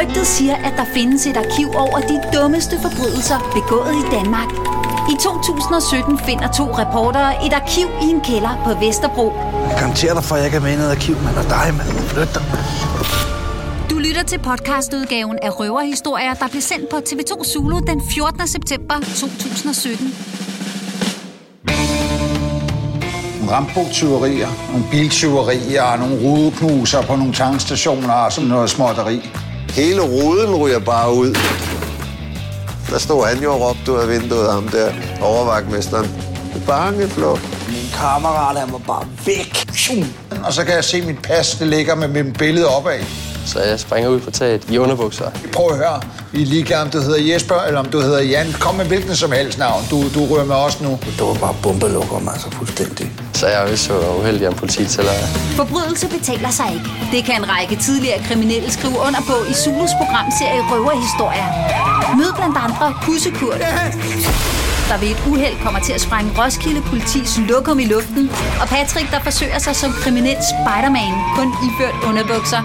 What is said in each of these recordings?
Rygtet siger, at der findes et arkiv over de dummeste forbrydelser begået i Danmark. I 2017 finder to reportere et arkiv i en kælder på Vesterbro. Jeg garanterer dig for, at jeg ikke er med i noget arkiv, men og dig, mand. Flyt dig, mand. Du lytter til podcastudgaven af Røverhistorier, der blev sendt på TV2 Zulu den 14. september 2017. Nogle rampogtyverier, nogle biltyverier, nogle rudeknuser på nogle tankstationer og sådan noget småtteri. Hele ruden ryger bare ud. Der stod han jo og råbte ud af vinduet, ham der overvagtmesteren. Bange flå. Min kammerat, han var bare væk. Og så kan jeg se, at mit pas det ligger med mit billede opad. Så jeg springer ud på taget i underbukser. Prøv at høre. Vi er ligeglade, om du hedder Jesper, eller om du hedder Jan. Kom med hvilken som helst navn. Du, du rører med os nu. Det var bare bombelukker, man så fuldstændig. Så jeg er jo så uheldig, om politiet tæller. Forbrydelse betaler sig ikke. Det kan en række tidligere kriminelle skrive under på i Zulus programserie Røverhistorier. Mød blandt andre Pussekurt, der ved et uheld kommer til at sprænge Roskilde politis lokum i luften, og Patrick, der forsøger sig som kriminel Spider-Man, kun iført underbukser.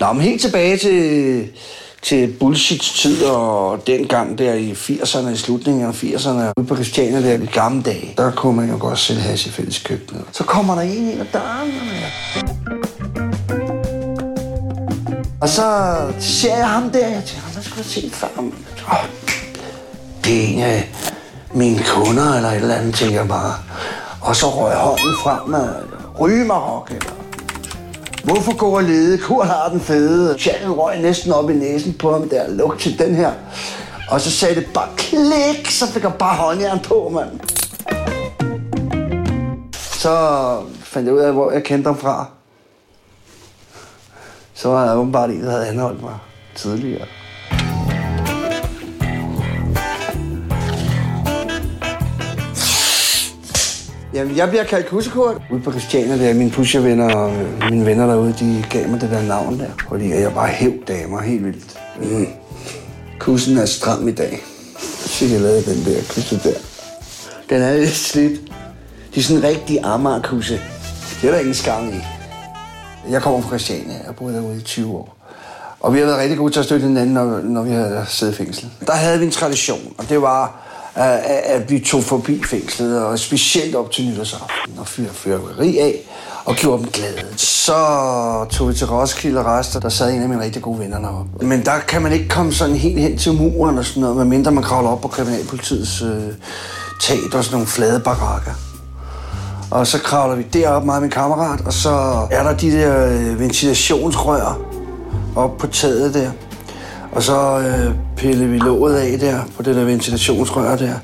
Nå, men helt tilbage til, til bullshits tid og dengang der i 80'erne, i slutningen af 80'erne, ude på Christiania der i gamle dage, der kunne man jo godt sælge hash i fælleskøkkenet. Så kommer der en ind ad døren, og så ser jeg ham der, jeg tænker, hvad skulle jeg se før? Oh, det er en af mine kunder eller et eller andet, tænker jeg bare. Og så røg hånden frem med rygemarok eller Hvorfor gå og lede? Kur har den fede. Sjælen røg næsten op i næsen på ham der. Luk til den her. Og så sagde det bare klik, så fik jeg bare håndjern på, mand. Så fandt jeg ud af, hvor jeg kendte ham fra. Så var der åbenbart en, der havde anholdt mig tidligere. Jamen, jeg bliver kaldt Kussekurt. Ude på Christiania, der mine pushervenner og mine venner derude, de gav mig det der navn der. Fordi jeg bare hæv damer helt vildt. Mm. Kussen er stram i dag. Så jeg lavede den der kusse der. Den er lidt slidt. Det er sådan en rigtig Amager-kusse. Det er der ingen skam i. Jeg kommer fra Christiania. Jeg boet derude i 20 år. Og vi har været rigtig gode til at støtte hinanden, når, når vi har siddet i fængsel. Der havde vi en tradition, og det var, at, at vi tog forbi fængslet, og specielt op til nytårsaften, og fyrede fyrværkeri af, og gjorde dem glade. Så tog vi til Roskilde og rester, der sad en af mine rigtig gode venner deroppe. Men der kan man ikke komme sådan helt hen til muren og sådan noget, medmindre man kravler op på Kriminalpolitiets øh, tag, der er sådan nogle flade barakker. Og så kravler vi derop, med min kammerat, og så er der de der øh, ventilationsrør op på taget der. Og så øh, pillede vi låget af der, på det der ventilationsrør der.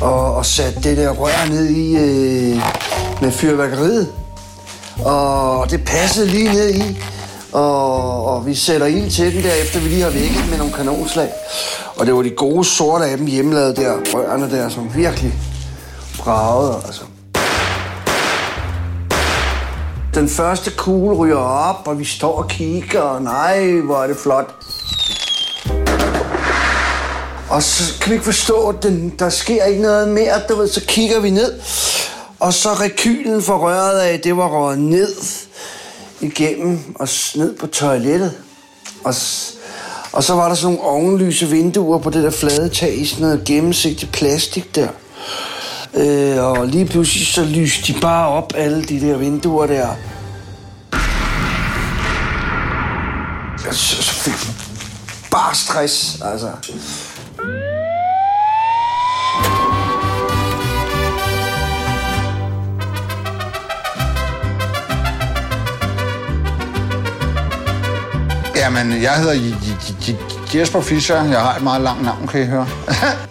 Og, og satte det der rør ned i øh, med fyrværkeriet. Og det passede lige ned i. Og, og vi sætter ild til den der, efter vi lige har vækket med nogle kanonslag. Og det var de gode sorte af dem hjemmelavede der, rørene der, som virkelig bragede, altså. Den første kugle ryger op, og vi står og kigger, og nej, hvor er det flot. Og så kan vi ikke forstå, at den, der sker ikke noget mere. Du ved, så kigger vi ned, og så rekylen for røret af, det var røret ned igennem og ned på toilettet. Og, og så var der sådan nogle ovenlyse vinduer på det der flade tag i sådan noget gennemsigtigt plastik der. Øh, og lige pludselig så lyste de bare op, alle de der vinduer der. Så, så fik vi bare stress, altså. Jamen, jeg hedder Jesper Fischer. Jeg har et meget langt navn, kan I høre.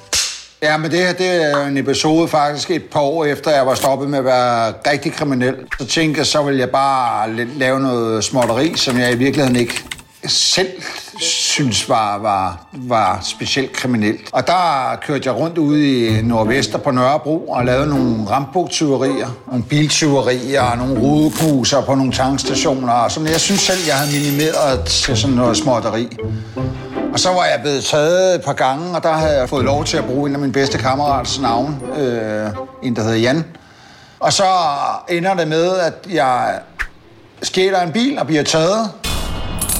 ja, men det her det er en episode faktisk et par år efter, jeg var stoppet med at være rigtig kriminel. Så tænkte jeg, så ville jeg bare lave noget småtteri, som jeg i virkeligheden ikke selv synes var, var, var specielt kriminelt. Og der kørte jeg rundt ude i Nordvester på Nørrebro og lavede nogle rambogtyverier, nogle biltyverier og nogle rudeknuser på nogle tankstationer. Som jeg synes selv, jeg havde minimeret til sådan noget småtteri. Og så var jeg blevet taget et par gange, og der havde jeg fået lov til at bruge en af mine bedste kammerats navn. Øh, en, der hedder Jan. Og så ender det med, at jeg stjæler en bil og bliver taget.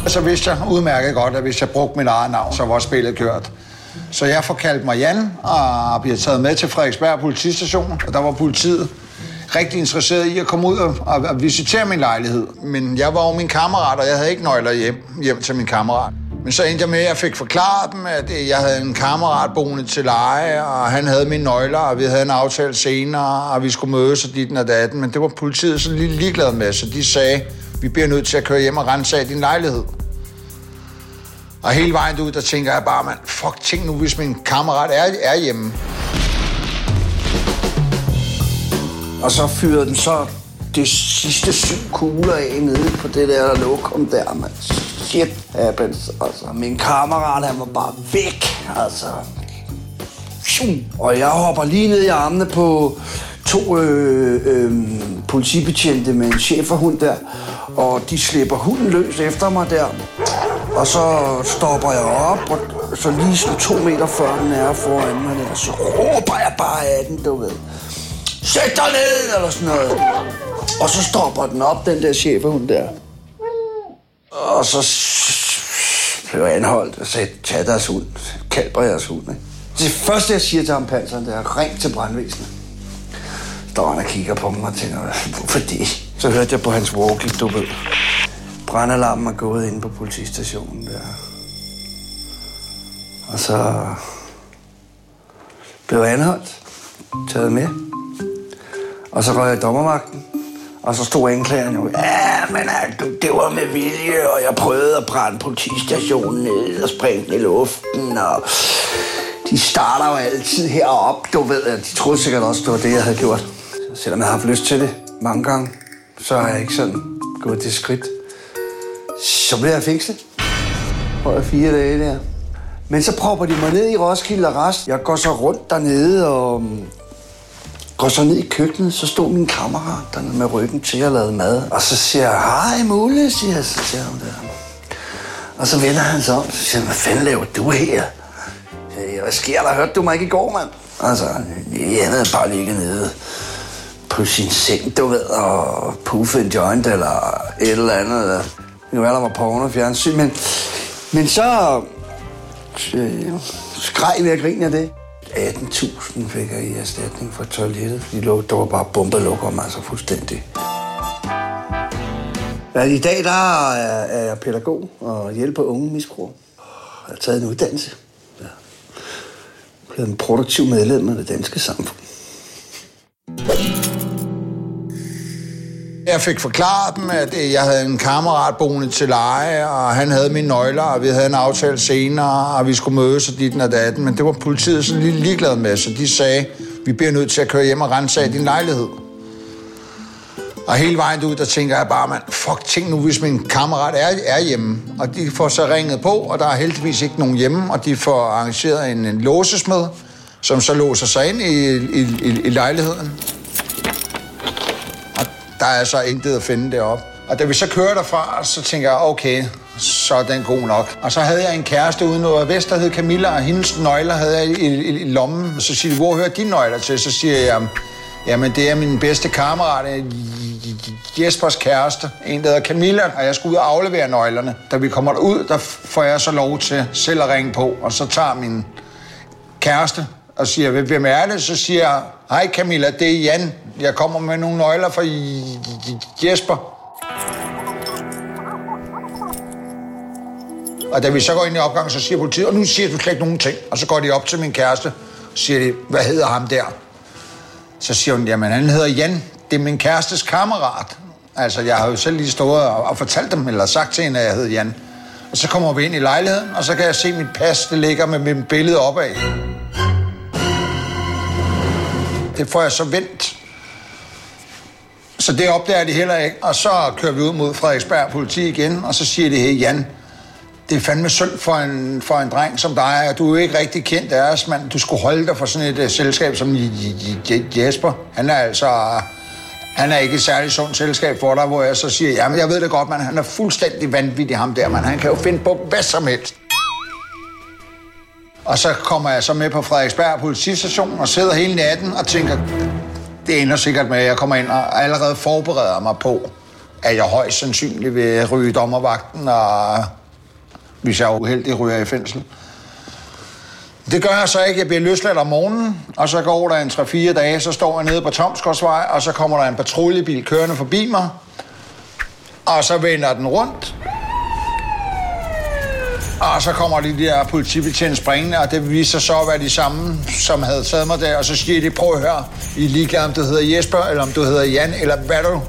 Altså, så vidste jeg udmærket godt, at hvis jeg brugte mit eget navn, så var spillet kørt. Så jeg får kaldt mig Jan og bliver taget med til Frederiksberg politistation, og der var politiet rigtig interesseret i at komme ud og, og, og visitere min lejlighed. Men jeg var jo min kammerat, og jeg havde ikke nøgler hjem, hjem til min kammerat. Men så endte jeg med, at jeg fik forklaret dem, at øh, jeg havde en kammerat boende til leje, og han havde mine nøgler, og vi havde en aftale senere, og vi skulle mødes og dit og datten. Men det var politiet så lige ligeglad med, så de sagde, vi bliver nødt til at køre hjem og rense af din lejlighed. Og hele vejen ud, der tænker jeg bare, man, fuck, tænk nu, hvis min kammerat er, er hjemme. Og så fyrede den så det sidste syv kugler af nede på det der der lokum der, man. Shit happens. Altså, min kammerat, han var bare væk, altså. Og jeg hopper lige ned i armene på to øh, øh, politibetjente med en cheferhund der, og de slipper hunden løs efter mig der. Og så stopper jeg op, og så lige sådan to meter før den er foran mig der, så råber jeg bare af den, du ved. Sæt dig ned, eller sådan noget. Og så stopper den op, den der chefhund der. Og så blev jeg anholdt og sagde, tag deres hund, kalber jeres hund. Ikke? Det første, jeg siger til ham, panseren, det er, ring til brandvæsenet. Står han og kigger på mig og tænker, hvorfor det? Så hørte jeg på hans walkie, du ved. Brandalarmen er gået ind på politistationen der. Og så blev jeg anholdt, taget med. Og så røg jeg i dommermagten. Og så stod anklageren jo, ja, men du, det var med vilje, og jeg prøvede at brænde politistationen ned og sprænge den i luften, og de starter jo altid herop, du ved, at de troede sikkert også, det var det, jeg havde gjort. Så selvom jeg har haft lyst til det mange gange, så har jeg ikke sådan gået til skridt. Så blev jeg fængslet. Prøv fire dage der. Men så propper de mig ned i Roskilde Arrest. Jeg går så rundt dernede og mm, går så ned i køkkenet, så stod min kammerat der med ryggen til at lave mad. Og så siger jeg, hej Mulle, siger jeg så til ham der. Og så vender han sig om, så siger han, hvad fanden laver du her? Jeg, hvad sker der? Hørte du mig ikke i går, mand? Altså, jeg havde bare ligget nede på sin seng, du ved, og puffe en joint eller et eller andet. Det kan være, der var porno fjernsyn, men, men så øh, skreg ved at grine af det. 18.000 fik jeg i erstatning for toilettet, fordi der var bare bombelukker altså fuldstændig. I dag der er, jeg pædagog og hjælper unge misbrugere. Jeg har taget en uddannelse. Jeg er en produktiv medlem af det danske samfund. Jeg fik forklaret dem, at øh, jeg havde en kammerat boende til leje, og han havde mine nøgler, og vi havde en aftale senere, og vi skulle mødes og dit og datten. Men det var politiet så lidt ligeglad med, så de sagde, vi bliver nødt til at køre hjem og rense af din lejlighed. Og hele vejen ud, der tænker jeg bare, man, fuck, tænk nu, hvis min kammerat er, er hjemme. Og de får så ringet på, og der er heldigvis ikke nogen hjemme, og de får arrangeret en, en låsesmed, som så låser sig ind i, i, i, i lejligheden. Der er så intet at finde deroppe. Og da vi så kører derfra, så tænker jeg, okay, så er den god nok. Og så havde jeg en kæreste uden noget vest, der hed Camilla, og hendes nøgler havde jeg i, i, i lommen. Så siger de, hvor hører dine nøgler til? Så siger jeg, jamen det er min bedste kammerat, Jespers kæreste, en der hedder Camilla, og jeg skulle ud og aflevere nøglerne. Da vi kommer derud, der får jeg så lov til selv at ringe på, og så tager min kæreste og siger, hvem er det? Så siger jeg, hej Camilla, det er Jan. Jeg kommer med nogle nøgler fra Jesper. Og da vi så går ind i opgangen, så siger politiet, og nu siger du slet ikke nogen ting. Og så går de op til min kæreste, og siger de, hvad hedder ham der? Så siger hun, jamen han hedder Jan, det er min kærestes kammerat. Altså, jeg har jo selv lige stået og, og fortalt dem, eller sagt til hende, at jeg hedder Jan. Og så kommer vi ind i lejligheden, og så kan jeg se mit pas, det ligger med mit billede opad. Det får jeg så vendt. Så det opdager de heller ikke. Og så kører vi ud mod Frederiksberg politi igen, og så siger de, hey Jan, det er fandme synd for en, for en dreng som dig, og du er jo ikke rigtig kendt af os, mand. Du skulle holde dig for sådan et uh, selskab som Jesper. Han er altså... Han er ikke et særligt sundt selskab for dig, hvor jeg så siger, jamen jeg ved det godt, man han er fuldstændig vanvittig ham der, man han kan jo finde på hvad som helst. Og så kommer jeg så med på Frederiksberg politistation og sidder hele natten og tænker, det ender sikkert med, at jeg kommer ind og allerede forbereder mig på, at jeg højst sandsynligt vil ryge dommervagten, og hvis jeg er uheldig, ryger jeg i fængsel. Det gør jeg så ikke. Jeg bliver løsladt om morgenen, og så går der en 3-4 dage, så står jeg nede på Tomsgårdsvej, og så kommer der en patruljebil kørende forbi mig, og så vender den rundt, og så kommer de der politibetjente springende, og det viser sig så at være de samme, som havde taget mig der. Og så siger de, prøv at høre, I er ligeglade, om du hedder Jesper, eller om du hedder Jan, eller hvad du...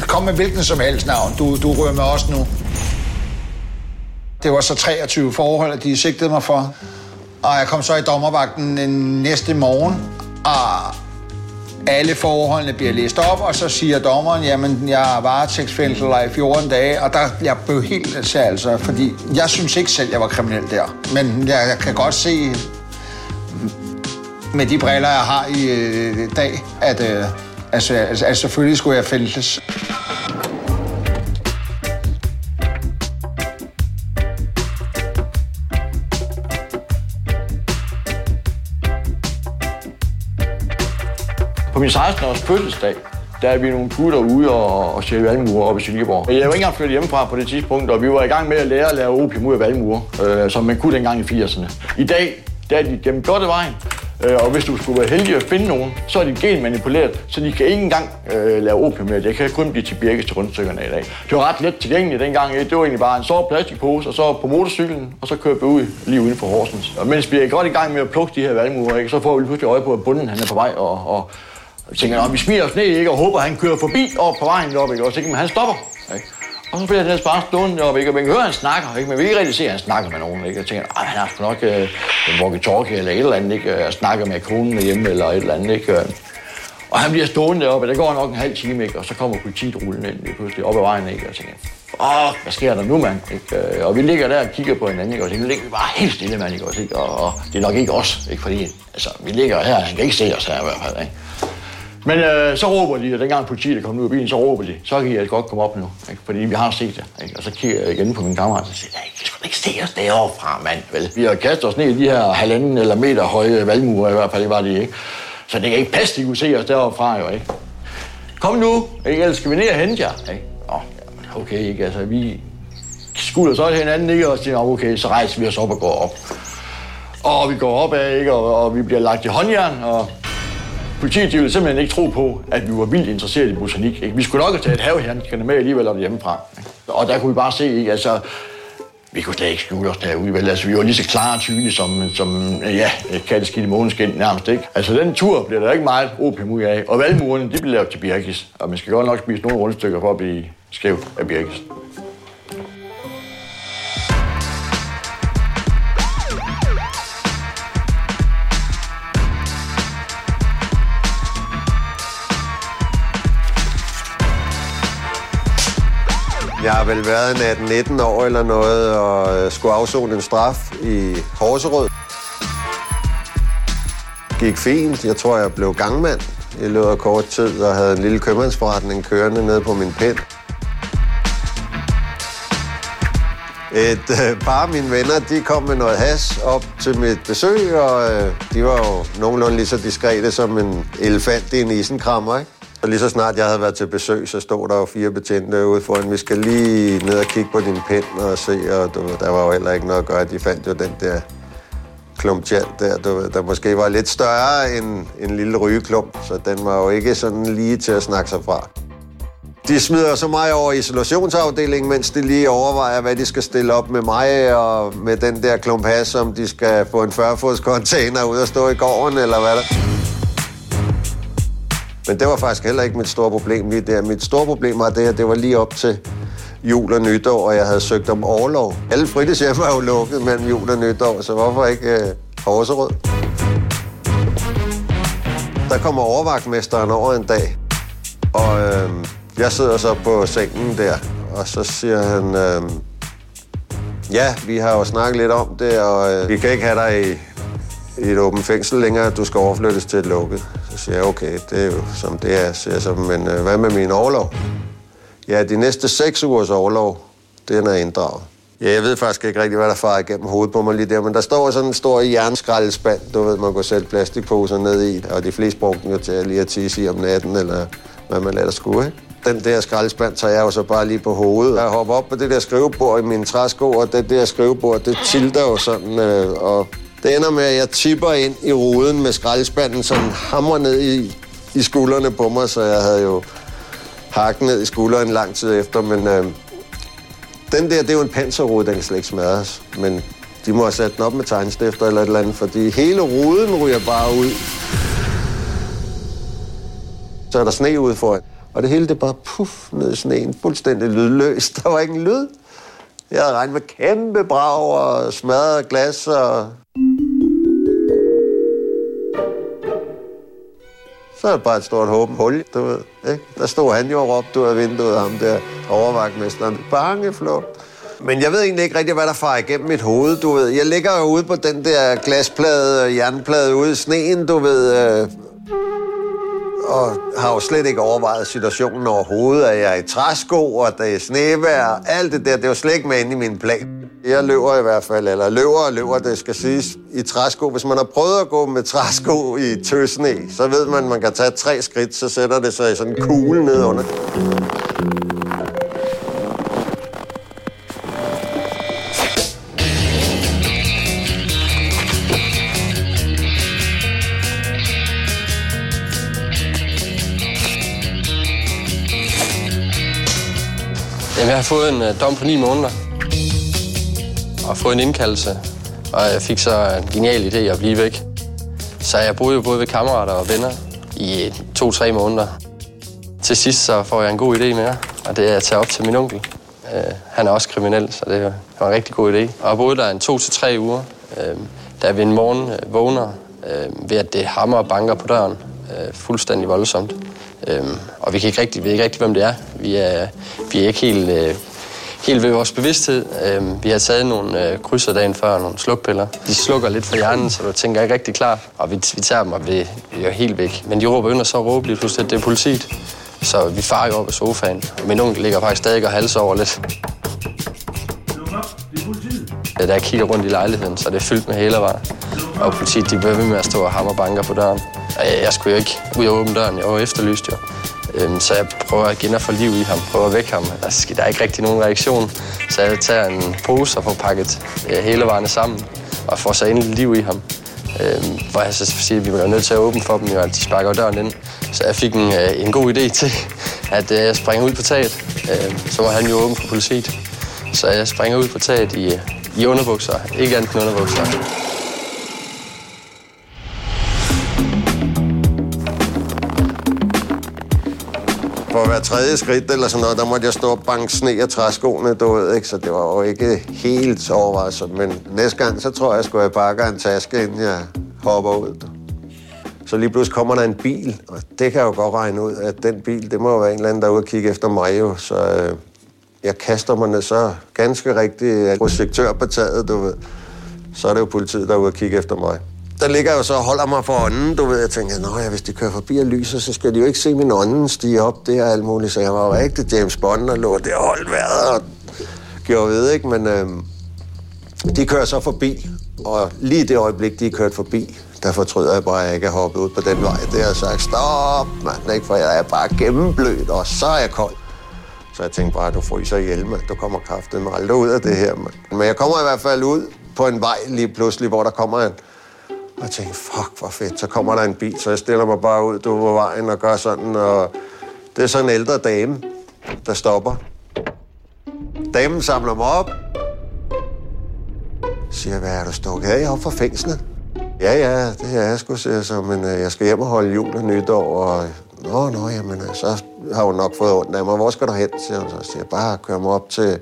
Kom med hvilken som helst navn. Du, du rører med os nu. Det var så 23 forhold, at de sigtede mig for. Og jeg kom så i dommervagten øh, næste morgen, og alle forholdene bliver læst op, og så siger dommeren, jamen, jeg er varetægtsfængsler i 14 dage, og der, jeg blev helt sær, altså, fordi jeg synes ikke selv, jeg var kriminel der. Men jeg, jeg kan godt se med de briller, jeg har i øh, dag, at, øh, altså, altså, altså, selvfølgelig skulle jeg fældes. På min 16-års fødselsdag, der er vi nogle gutter ude og, og sælge valmuer oppe i Silkeborg. Jeg var ikke engang flyttet hjemmefra på det tidspunkt, og vi var i gang med at lære at lave opium ud af valmuer, øh, som man kunne dengang i 80'erne. I dag, der er de gennem godt vejen, øh, og hvis du skulle være heldig at finde nogen, så er de genmanipuleret, så de kan ikke engang øh, lave opium med det. kan kun blive til birkes til rundstykkerne i dag. Det var ret let tilgængeligt dengang. Det var egentlig bare en sort plastikpose, og så på motorcyklen, og så kørte vi ud lige uden for Horsens. Og mens vi er godt i gang med at plukke de her valmuer, ikke, så får vi pludselig øje på, at bunden han er på vej, og, og jeg tænker, at vi smiler os ned, ikke, og håber, at han kører forbi op på vejen deroppe, ikke, og så tænker man, han stopper. Ikke? Og så bliver han bare stående deroppe, ikke? og man kan høre, at han snakker, ikke? men vi kan ikke rigtig se, at han snakker med nogen. Ikke? Jeg tænker, at han har sgu nok øh, en walkie-talkie eller et eller andet, ikke? Jeg snakker med konen hjemme eller et eller andet. Ikke? Øh, og han bliver stående deroppe, og der går nok en halv time, ikke? og så kommer politiet rullende ind lige pludselig op ad vejen, ikke? og tænker, åh, hvad sker der nu, mand? Ikke? Øh, og vi ligger der og kigger på hinanden, ikke? og så ligger vi bare helt stille, mand, ikke? Ikke? Og, og, det er nok ikke os, ikke? fordi altså, vi ligger her, han kan ikke se os her i hvert fald. Ikke? Men øh, så råber de, og dengang politiet kom ud af bilen, så råber de, så kan I altså godt komme op nu, ikke? fordi vi har set jer. Ikke? Og så kigger jeg igen på min kammerat og siger, I skal ikke se os derovre fra, mand. Vel? Vi har kastet os ned i de her halvanden eller meter høje valgmure, i hvert fald det var det ikke. Så det kan ikke passe, at I kunne se os derovre fra, jo ikke? Kom nu, ikke? ellers skal vi ned og hente jer. Ikke? Åh, okay, ikke? Altså, vi skulder så hinanden, ikke? Og siger, okay, så rejser vi os op og går op. Og vi går op af, ikke? Og, og vi bliver lagt i håndjern, og Politiet ville simpelthen ikke tro på, at vi var vildt interesseret i botanik. Ikke? Vi skulle nok have taget havehandskerne med alligevel om hjemmefra. Ikke? Og der kunne vi bare se, ikke? altså, vi kunne slet ikke skjule os derude. Vel? Altså, vi var lige så klare og tydelige som, som ja, katteskidt i måneskin nærmest. Ikke? Altså, den tur bliver der ikke meget opium ud af. Og valmurene, de bliver lavet til birkis. Og man skal godt nok spise nogle rundstykker for at blive skæv af birkis. Jeg har vel været en 18-19 år eller noget, og øh, skulle afzone en straf i Horserød. Gik fint. Jeg tror, jeg blev gangmand i løbet af kort tid, og havde en lille købmandsforretning kørende nede på min pind. Et øh, par af mine venner, de kom med noget has op til mit besøg, og øh, de var jo nogenlunde lige så diskrete som en elefant i en isenkrammer, ikke? Så lige så snart jeg havde været til besøg, så stod der jo fire betjente ude foran. Vi skal lige ned og kigge på din pind og se, og du, der var jo heller ikke noget at gøre. De fandt jo den der klump der, du, der måske var lidt større end en lille rygeklump, så den var jo ikke sådan lige til at snakke sig fra. De smider så mig over isolationsafdelingen, mens de lige overvejer, hvad de skal stille op med mig og med den der klump has, som de skal få en 40-fods container ud og stå i gården, eller hvad der. Men det var faktisk heller ikke mit store problem lige der. Mit store problem var det, at det var lige op til jul og nytår, og jeg havde søgt om overlov. Alle fritidshjem var jo lukket mellem jul og nytår, så hvorfor ikke øh, Horserød? Der kommer overvagtmesteren over en dag, og øh, jeg sidder så på sengen der, og så siger han, øh, ja, vi har jo snakket lidt om det, og øh, vi kan ikke have dig i, i et åbent fængsel længere, du skal overflyttes til et lukket. Så siger jeg, okay, det er jo som det er. Så jeg så, men øh, hvad med min overlov? Ja, de næste seks ugers overlov, den er inddraget. Ja, jeg ved faktisk ikke rigtig, hvad der farer igennem hovedet på mig lige der, men der står sådan en stor jernskraldespand, du ved, man går selv plastikposer ned i, og de fleste brugte den jo til at lige at tisse i om natten, eller hvad man lader skue, ikke? Den der skraldespand tager jeg jo så bare lige på hovedet. Jeg hopper op på det der skrivebord i min træsko, og det der skrivebord, det tilter jo sådan, øh, og det ender med, at jeg tipper ind i ruden med skraldespanden, som hamrer ned i, i skuldrene på mig, så jeg havde jo hakket ned i skulderen lang tid efter, men øh, den der, det er jo en panserrude, den kan slet ikke smadres, men de må have sat den op med tegnstifter eller et eller andet, fordi hele ruden ryger bare ud. Så er der sne ude foran. Og det hele, det bare puff ned i sneen, fuldstændig lydløst. Der var ingen lyd. Jeg havde regnet med kæmpe brag og smadret glas og... Så er det bare et stort håben hul, du ved. Ikke? Der stod han jo og råbte ud af vinduet, ham der overvagtmesteren. Bangeflugt. Men jeg ved egentlig ikke rigtig, hvad der farer igennem mit hoved, du ved. Jeg ligger jo ude på den der glasplade og jernplade ude i sneen, du ved. Øh, og har jo slet ikke overvejet situationen overhovedet, at jeg er i træsko, og der er snevejr, alt det der, det er jo slet ikke med inde i min plan. Jeg løber i hvert fald, eller løber og løber, det skal siges, i træsko. Hvis man har prøvet at gå med træsko i tøsne, så ved man, at man kan tage tre skridt, så sætter det sig i sådan en kugle ned under. Jamen, jeg har fået en øh, dom på 9 måneder. Og få en indkaldelse. Og jeg fik så en genial idé at blive væk. Så jeg boede jo både ved kammerater og venner i to-tre måneder. Til sidst så får jeg en god idé mere, og det er at tage op til min onkel. Øh, han er også kriminel, så det var en rigtig god idé. Og jeg boede der en to til tre uger, uh, da vi en morgen øh, vågner uh, ved, at det hammer og banker på døren. Fuldstændig voldsomt. Øhm, og vi kan ikke rigtig, ved ikke rigtig, hvem det er. Vi er, vi er ikke helt, øh, helt ved vores bevidsthed. Øh, vi har taget nogle øh, krydser dagen før, nogle slukpiller. De slukker lidt for hjernen, så du tænker ikke rigtig klar. Og vi, vi tager dem, og vi, vi er helt væk. Men de råber under så råber lige pludselig, at det er politiet. Så vi farer jo op af sofaen. Min onkel ligger faktisk stadig og halser over lidt. Da jeg kigger rundt i lejligheden, så er det fyldt med hælervarer. Og politiet, de bliver ved med at stå og hammer banker på døren. Jeg, jeg skulle jo ikke ud og åbne døren, jeg var efterlyst jo. Øhm, så jeg prøver igen at få liv i ham, prøver at vække ham. Altså, der er ikke rigtig nogen reaktion, så jeg tager en pose og får pakket øh, hele varerne sammen og får så endelig liv i ham. Øhm, hvor jeg så siger, at vi var nødt til at åbne for dem, at altså, de sparker døren ind. Så jeg fik en, øh, en god idé til, at øh, jeg springer ud på taget. Øhm, så var han jo åben for politiet. Så jeg springer ud på taget i, øh, i underbukser, ikke andet end underbukser. For hver tredje skridt eller sådan noget, der måtte jeg stå og banke sne og træskoene, du ved, ikke? Så det var jo ikke helt så. Men næste gang, så tror jeg, jeg skulle have en taske, inden jeg hopper ud. Så lige pludselig kommer der en bil, og det kan jeg jo godt regne ud, at den bil, det må jo være en eller anden, der er ude og kigge efter mig jo. Så øh, jeg kaster mig ned så ganske rigtigt projektør på taget, du ved. Så er det jo politiet, der er ude og kigge efter mig der ligger jeg jo så og holder mig for ånden, du ved. Jeg tænker, nå ja, hvis de kører forbi og lyser, så skal de jo ikke se min ånden stige op der og alt muligt. Så jeg var jo rigtig James Bond og lå der og holdt vejret og gjorde ved, ikke? Men øh, de kører så forbi, og lige det øjeblik, de er kørt forbi, der fortryder jeg bare, at jeg ikke er hoppet ud på den vej. Det har sagt, stop, mand, ikke? For jeg er bare gennemblødt, og så er jeg kold. Så jeg tænkte bare, du fryser ihjel, mand. Du kommer kraften aldrig ud af det her, mand. Men jeg kommer i hvert fald ud på en vej lige pludselig, hvor der kommer en og jeg tænkte, fuck, hvor fedt. Så kommer der en bil, så jeg stiller mig bare ud du på vejen og gør sådan. Og det er sådan en ældre dame, der stopper. Damen samler mig op. Siger, hvad er du stukket af op fra fængslet? Ja, ja, det er jeg sgu, siger så, men øh, jeg skal hjem og holde jul og nytår, og nå, nå, jamen, øh, så har hun nok fået ondt af mig. Hvor skal du hen, siger hun så. Siger, bare kør mig op til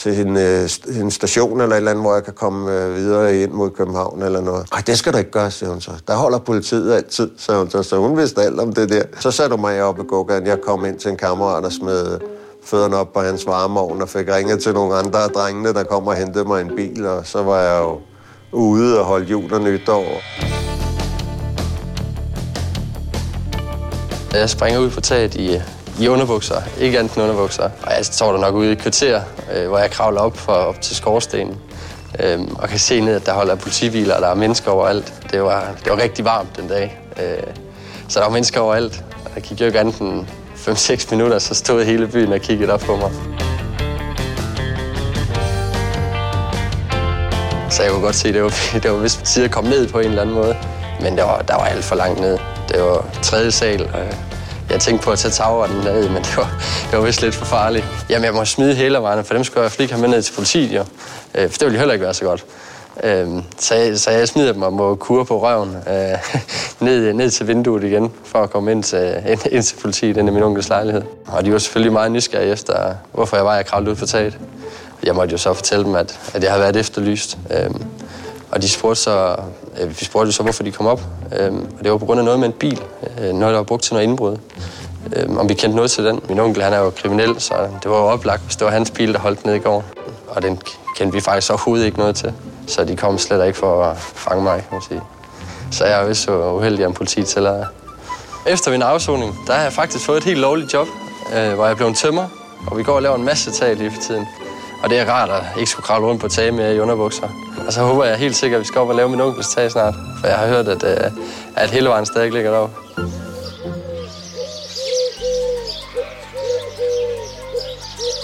til en, øh, en station eller et eller andet, hvor jeg kan komme øh, videre ind mod København eller noget. Nej, det skal du ikke gøre, siger hun så. Der holder politiet altid, siger hun så. Så hun vidste alt om det der. Så satte hun mig op i gågaden. Jeg kom ind til en kammerat og smed fødderne op på hans varmeovn og fik ringet til nogle andre af drengene, der kom og hentede mig en bil, og så var jeg jo ude og holde jul og nytår. Jeg springer ud på taget i i underbukser, ikke andet end underbukser. Og jeg står der nok ude i et kvarter, øh, hvor jeg kravler op, for, op til skorstenen. Øh, og kan se ned, at der holder politibiler, og der er mennesker overalt. Det var, det var rigtig varmt den dag. Øh, så der var mennesker overalt. Og der gik jo ikke andet end 5-6 minutter, så stod hele byen og kiggede op på mig. Så jeg kunne godt se, at det var, det var vist tid at komme ned på en eller anden måde. Men der var, der var alt for langt ned. Det var tredje sal, og jeg tænkte på at tage tageren ned, men det var, det var vist lidt for farligt. Jamen, jeg må smide hælervejene, for dem skulle jeg ikke have med ned til politiet, jo. Øh, for det ville heller ikke være så godt. Øh, så, jeg, så jeg smider dem og må kure på røven øh, ned, ned til vinduet igen, for at komme ind til, ind, ind til politiet ind i min onkels lejlighed. Og de var selvfølgelig meget nysgerrige efter, hvorfor jeg var, jeg kravlede ud på taget. Jeg måtte jo så fortælle dem, at, at jeg havde været efterlyst. Øh, og de spurgte så, øh, vi spurgte så, hvorfor de kom op. Øh, og det var på grund af noget med en bil, øh, noget, der var brugt til noget indbrud. Øhm, om vi kendte noget til den. Min onkel han er jo kriminel, så det var jo oplagt, hvis det var hans bil, der holdt ned i går. Og den kendte vi faktisk overhovedet ikke noget til. Så de kom slet ikke for at fange mig, kan man sige. Så jeg er jo så uheldig, om politiet tæller. Efter min afsoning, der har jeg faktisk fået et helt lovligt job, øh, hvor jeg blev en tømmer, og vi går og laver en masse tag lige for tiden. Og det er rart at ikke skulle kravle rundt på tage med i underbukser. Og så håber jeg helt sikkert, at vi skal op og lave min onkels tag snart. For jeg har hørt, at, øh, at hele vejen stadig ligger deroppe.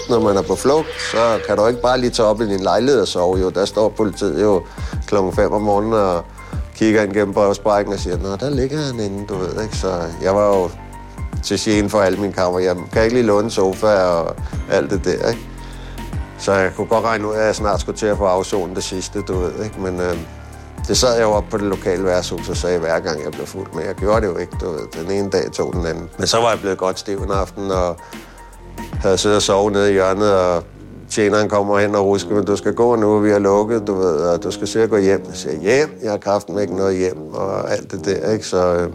Når man er på flugt, så kan du ikke bare lige tage op i din lejlighed og sove. Jo, der står politiet jo klokken 5 om morgenen og kigger ind gennem brevsprækken og siger, Nå, der ligger han inde, du ved, ikke? Så jeg var jo til gene for alle mine kammer. Jeg kan ikke lige låne sofa og alt det der, ikke? Så jeg kunne godt regne ud, at jeg snart skulle til at få afsonen det sidste, du ved, ikke? Men øh, det sad jeg jo op på det lokale værtshus og sagde hver gang, jeg blev fuld. med. Jeg gjorde det jo ikke, du ved. Den ene dag tog den anden. Men så var jeg blevet godt stiv en aften, og havde siddet og sovet nede i hjørnet, og tjeneren kommer hen og rusker, men du skal gå nu, vi har lukket, du ved, og du skal se at gå hjem. Jeg siger, hjem? Jeg har kraften ikke noget hjem, og alt det der, ikke? Så øh,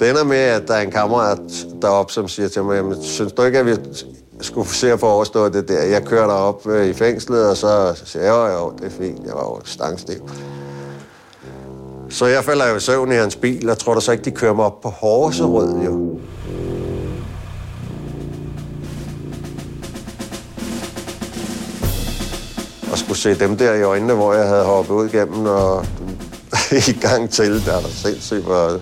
det ender med, at der er en kammerat deroppe, som siger til mig, jamen, synes du ikke, at vi skulle se at få overstået det der? Jeg kørte op øh, i fængslet, og så sagde jeg, jo, det er fint, jeg var jo stangstiv. Så jeg falder jo i søvn i hans bil, og tror da så ikke, de kører mig op på Horserød, jo? og skulle se dem der i øjnene, hvor jeg havde hoppet ud igennem og i gang til. Der er der sindssygt hvor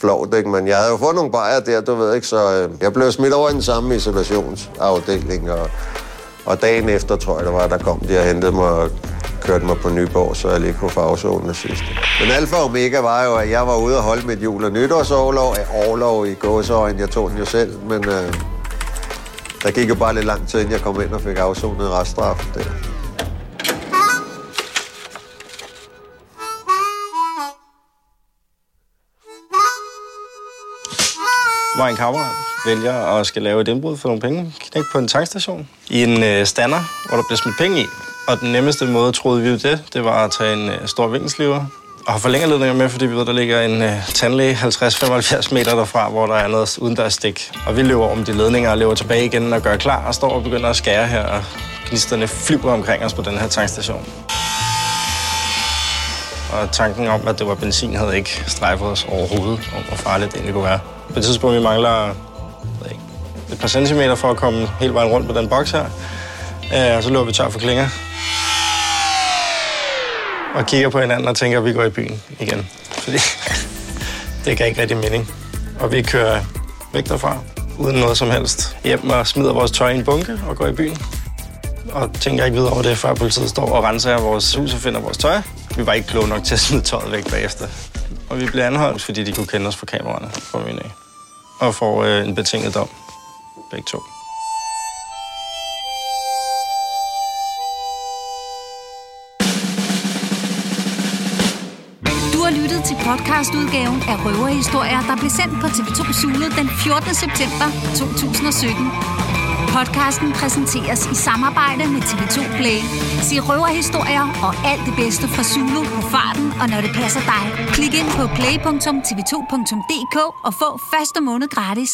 flovt, ikke? Men jeg havde jo fået nogle bajer der, du ved ikke, så øh, jeg blev smidt over i den samme isolationsafdeling, og, og dagen efter, tror jeg, der var, der kom de og hentede mig og kørte mig på Nyborg, så jeg lige kunne få afsonen sidste. Men alfa og omega var jo, at jeg var ude og holde mit jul- og nytårsårlov, årlov øh, i gåseøjen, jeg tog den jo selv, men øh, der gik jo bare lidt lang tid, inden jeg kom ind og fik afsonet reststraf der. Hvor en kammerat vælger at skal lave et indbrud for nogle penge. Knæk på en tankstation i en øh, stander, hvor der bliver smidt penge i. Og den nemmeste måde, troede vi jo det, det var at tage en øh, stor vinkelsliver og have forlængerledninger med, fordi vi ved, der ligger en øh, tandlæge 50-75 meter derfra, hvor der er noget udendørs stik. Og vi løber om de ledninger og løber tilbage igen og gør klar og står og begynder at skære her, og gnisterne flyver omkring os på den her tankstation. Og tanken om, at det var benzin, havde ikke strejfet os overhovedet om, hvor farligt det egentlig kunne være. På et tidspunkt, vi mangler ved ikke, et par centimeter for at komme hele vejen rundt på den boks her. Øh, og så løber vi tør for klinger. Og kigger på hinanden og tænker, at vi går i byen igen. Fordi det gav ikke rigtig mening. Og vi kører væk derfra, uden noget som helst. Hjem og smider vores tøj i en bunke og går i byen. Og tænker ikke videre over det, før politiet står og renser vores hus og finder vores tøj. Vi var ikke kloge nok til at smide tøjet væk bagefter. Og vi blev anholdt, fordi de kunne kende os fra kameraerne fra min af. Og får øh, en betinget dom. Begge to. Du har lyttet til podcastudgaven af Røverhistorier, der blev sendt på TV2 Zulu den 14. september 2017. Podcasten præsenteres i samarbejde med TV2 Play. Se røverhistorier og alt det bedste fra Zulu på farten, og når det passer dig. Klik ind på play.tv2.dk og få første måned gratis.